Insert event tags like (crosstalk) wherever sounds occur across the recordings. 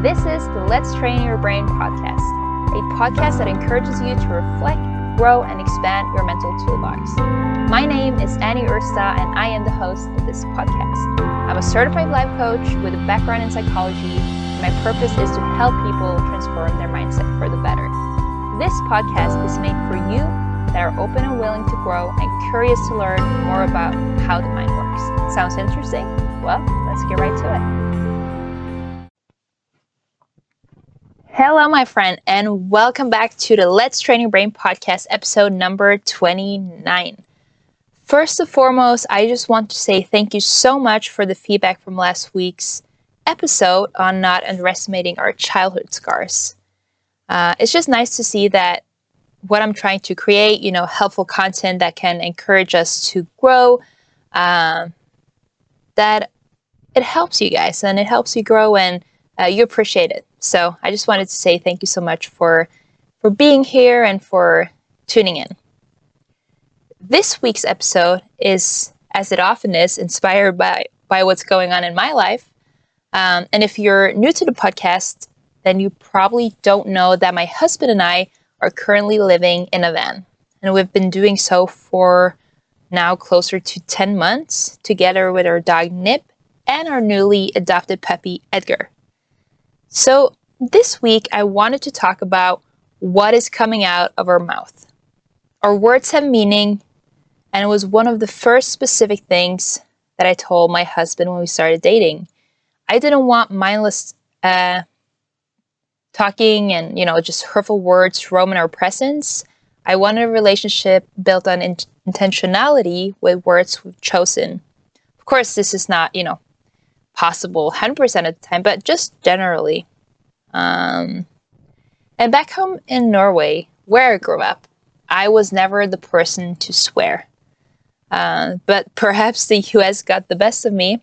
This is the Let's Train Your Brain podcast, a podcast that encourages you to reflect, grow, and expand your mental toolbox. My name is Annie Ursta, and I am the host of this podcast. I'm a certified life coach with a background in psychology. And my purpose is to help people transform their mindset for the better. This podcast is made for you that are open and willing to grow and curious to learn more about how the mind works. Sounds interesting? Well, let's get right to it. Hello, my friend, and welcome back to the Let's Train Your Brain podcast, episode number 29. First and foremost, I just want to say thank you so much for the feedback from last week's episode on not underestimating our childhood scars. Uh, it's just nice to see that what I'm trying to create, you know, helpful content that can encourage us to grow, uh, that it helps you guys and it helps you grow and uh, you appreciate it. So I just wanted to say thank you so much for for being here and for tuning in. This week's episode is, as it often is, inspired by by what's going on in my life. Um, and if you're new to the podcast, then you probably don't know that my husband and I are currently living in a van, and we've been doing so for now closer to 10 months together with our dog Nip and our newly adopted puppy Edgar. So, this week I wanted to talk about what is coming out of our mouth. Our words have meaning, and it was one of the first specific things that I told my husband when we started dating. I didn't want mindless uh, talking and, you know, just hurtful words roam in our presence. I wanted a relationship built on in- intentionality with words we've chosen. Of course, this is not, you know, possible 100% of the time, but just generally. Um, and back home in Norway, where I grew up, I was never the person to swear. Uh, but perhaps the US got the best of me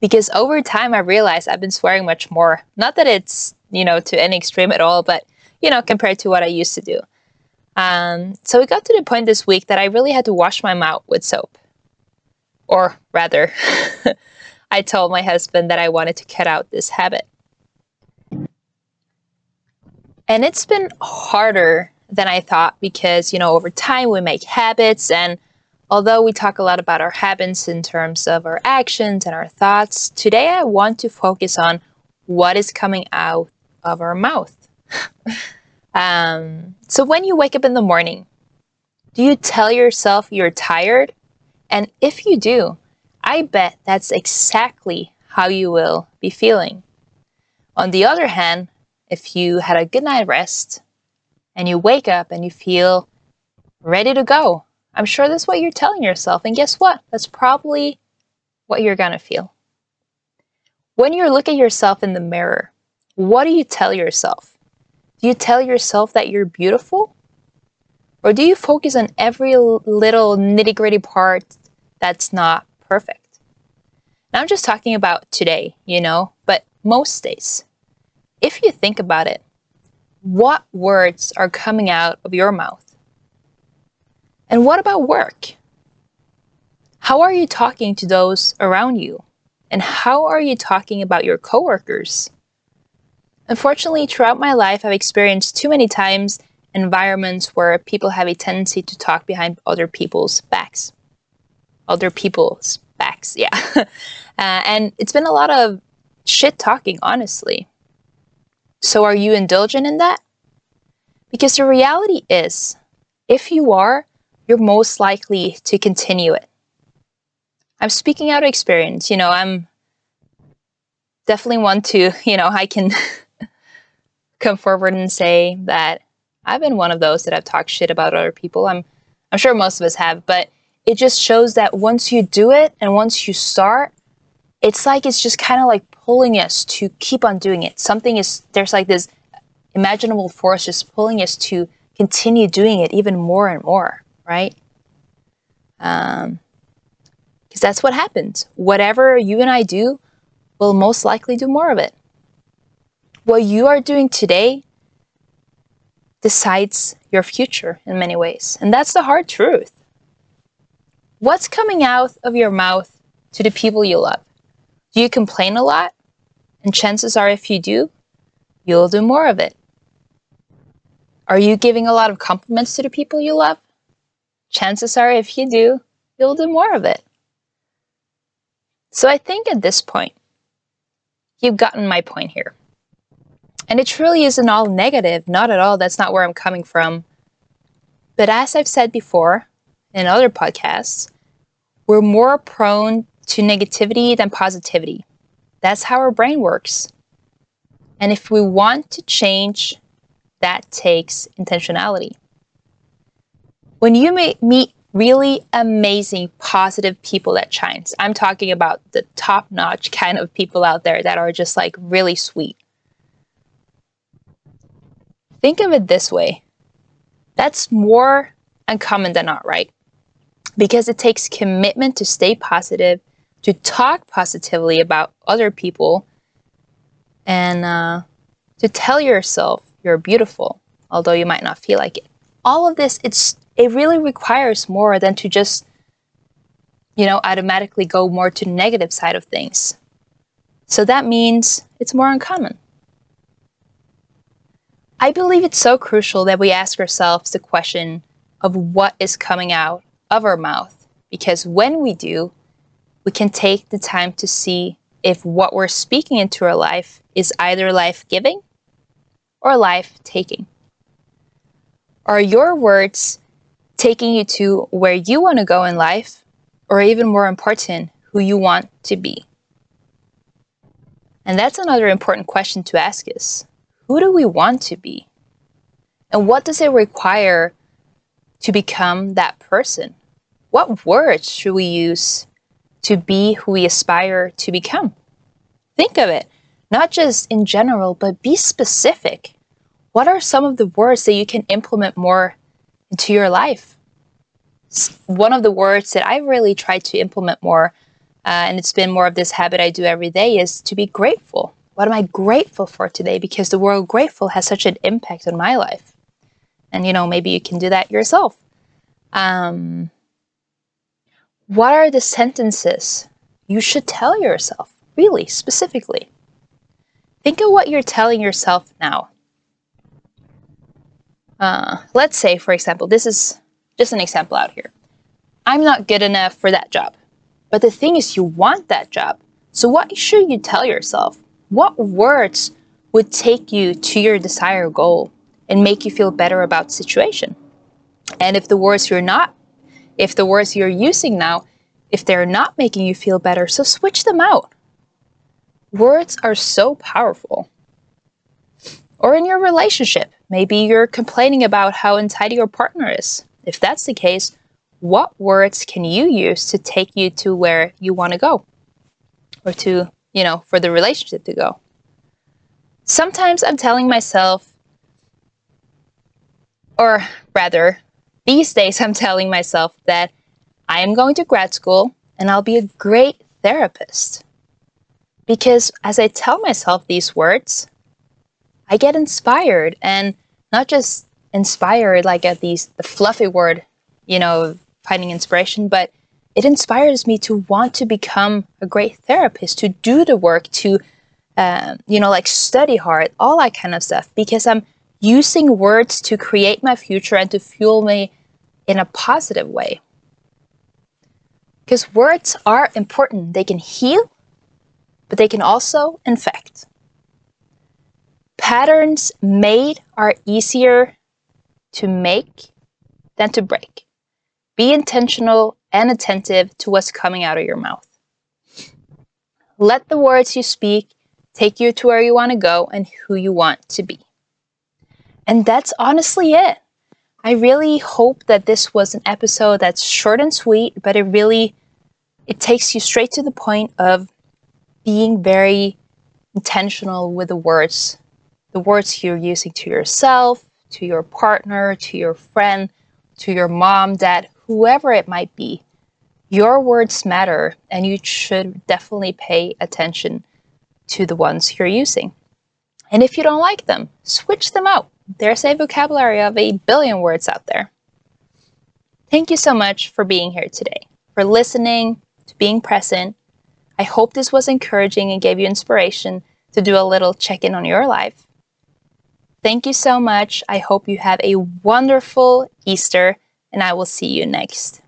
because over time I realized I've been swearing much more. Not that it's, you know, to any extreme at all, but, you know, compared to what I used to do. Um, so it got to the point this week that I really had to wash my mouth with soap. Or rather, (laughs) I told my husband that I wanted to cut out this habit. And it's been harder than I thought because, you know, over time we make habits. And although we talk a lot about our habits in terms of our actions and our thoughts, today I want to focus on what is coming out of our mouth. (laughs) um, so when you wake up in the morning, do you tell yourself you're tired? And if you do, I bet that's exactly how you will be feeling. On the other hand, if you had a good night rest and you wake up and you feel ready to go, I'm sure that's what you're telling yourself. And guess what? That's probably what you're going to feel. When you look at yourself in the mirror, what do you tell yourself? Do you tell yourself that you're beautiful? Or do you focus on every little nitty gritty part that's not perfect. Now, I'm just talking about today, you know, but most days. If you think about it, what words are coming out of your mouth? And what about work? How are you talking to those around you? And how are you talking about your coworkers? Unfortunately, throughout my life, I've experienced too many times environments where people have a tendency to talk behind other people's backs other people's backs. Yeah. (laughs) uh, and it's been a lot of shit talking, honestly. So are you indulgent in that? Because the reality is, if you are, you're most likely to continue it. I'm speaking out of experience. You know, I'm definitely one to, (laughs) you know, I can (laughs) come forward and say that I've been one of those that I've talked shit about other people. I'm I'm sure most of us have, but it just shows that once you do it and once you start, it's like it's just kind of like pulling us to keep on doing it. Something is there's like this imaginable force just pulling us to continue doing it even more and more, right? Um, because that's what happens. Whatever you and I do, we'll most likely do more of it. What you are doing today decides your future in many ways. And that's the hard truth. What's coming out of your mouth to the people you love? Do you complain a lot? And chances are, if you do, you'll do more of it. Are you giving a lot of compliments to the people you love? Chances are, if you do, you'll do more of it. So I think at this point, you've gotten my point here. And it truly isn't all negative, not at all. That's not where I'm coming from. But as I've said before in other podcasts, we're more prone to negativity than positivity. That's how our brain works. And if we want to change, that takes intentionality. When you meet really amazing, positive people that shines, I'm talking about the top notch kind of people out there that are just like really sweet. Think of it this way that's more uncommon than not, right? Because it takes commitment to stay positive, to talk positively about other people, and uh, to tell yourself you're beautiful, although you might not feel like it. All of this, it's it really requires more than to just, you know, automatically go more to the negative side of things. So that means it's more uncommon. I believe it's so crucial that we ask ourselves the question of what is coming out of our mouth, because when we do, we can take the time to see if what we're speaking into our life is either life giving or life taking. Are your words taking you to where you want to go in life, or even more important, who you want to be? And that's another important question to ask is who do we want to be? And what does it require to become that person? What words should we use to be who we aspire to become? Think of it, not just in general, but be specific. What are some of the words that you can implement more into your life? One of the words that I really try to implement more, uh, and it's been more of this habit I do every day, is to be grateful. What am I grateful for today? Because the word grateful has such an impact on my life. And, you know, maybe you can do that yourself. Um, what are the sentences you should tell yourself, really, specifically? Think of what you're telling yourself now. Uh, let's say, for example, this is just an example out here. I'm not good enough for that job. But the thing is, you want that job. So, what should you tell yourself? What words would take you to your desired goal and make you feel better about situation? And if the words you're not, if the words you're using now, if they're not making you feel better, so switch them out. Words are so powerful. Or in your relationship, maybe you're complaining about how untidy your partner is. If that's the case, what words can you use to take you to where you want to go? Or to you know, for the relationship to go. Sometimes I'm telling myself, or rather, these days I'm telling myself that I am going to grad school and I'll be a great therapist. Because as I tell myself these words, I get inspired and not just inspired like at these the fluffy word, you know, finding inspiration, but it inspires me to want to become a great therapist, to do the work, to, uh, you know, like study hard, all that kind of stuff, because I'm using words to create my future and to fuel me in a positive way. Because words are important. They can heal, but they can also infect. Patterns made are easier to make than to break. Be intentional and attentive to what's coming out of your mouth. Let the words you speak take you to where you want to go and who you want to be. And that's honestly it. I really hope that this was an episode that's short and sweet, but it really it takes you straight to the point of being very intentional with the words, the words you're using to yourself, to your partner, to your friend, to your mom, dad, whoever it might be. Your words matter, and you should definitely pay attention to the ones you're using. And if you don't like them, switch them out. There's a vocabulary of a billion words out there. Thank you so much for being here today, for listening, to being present. I hope this was encouraging and gave you inspiration to do a little check in on your life. Thank you so much. I hope you have a wonderful Easter, and I will see you next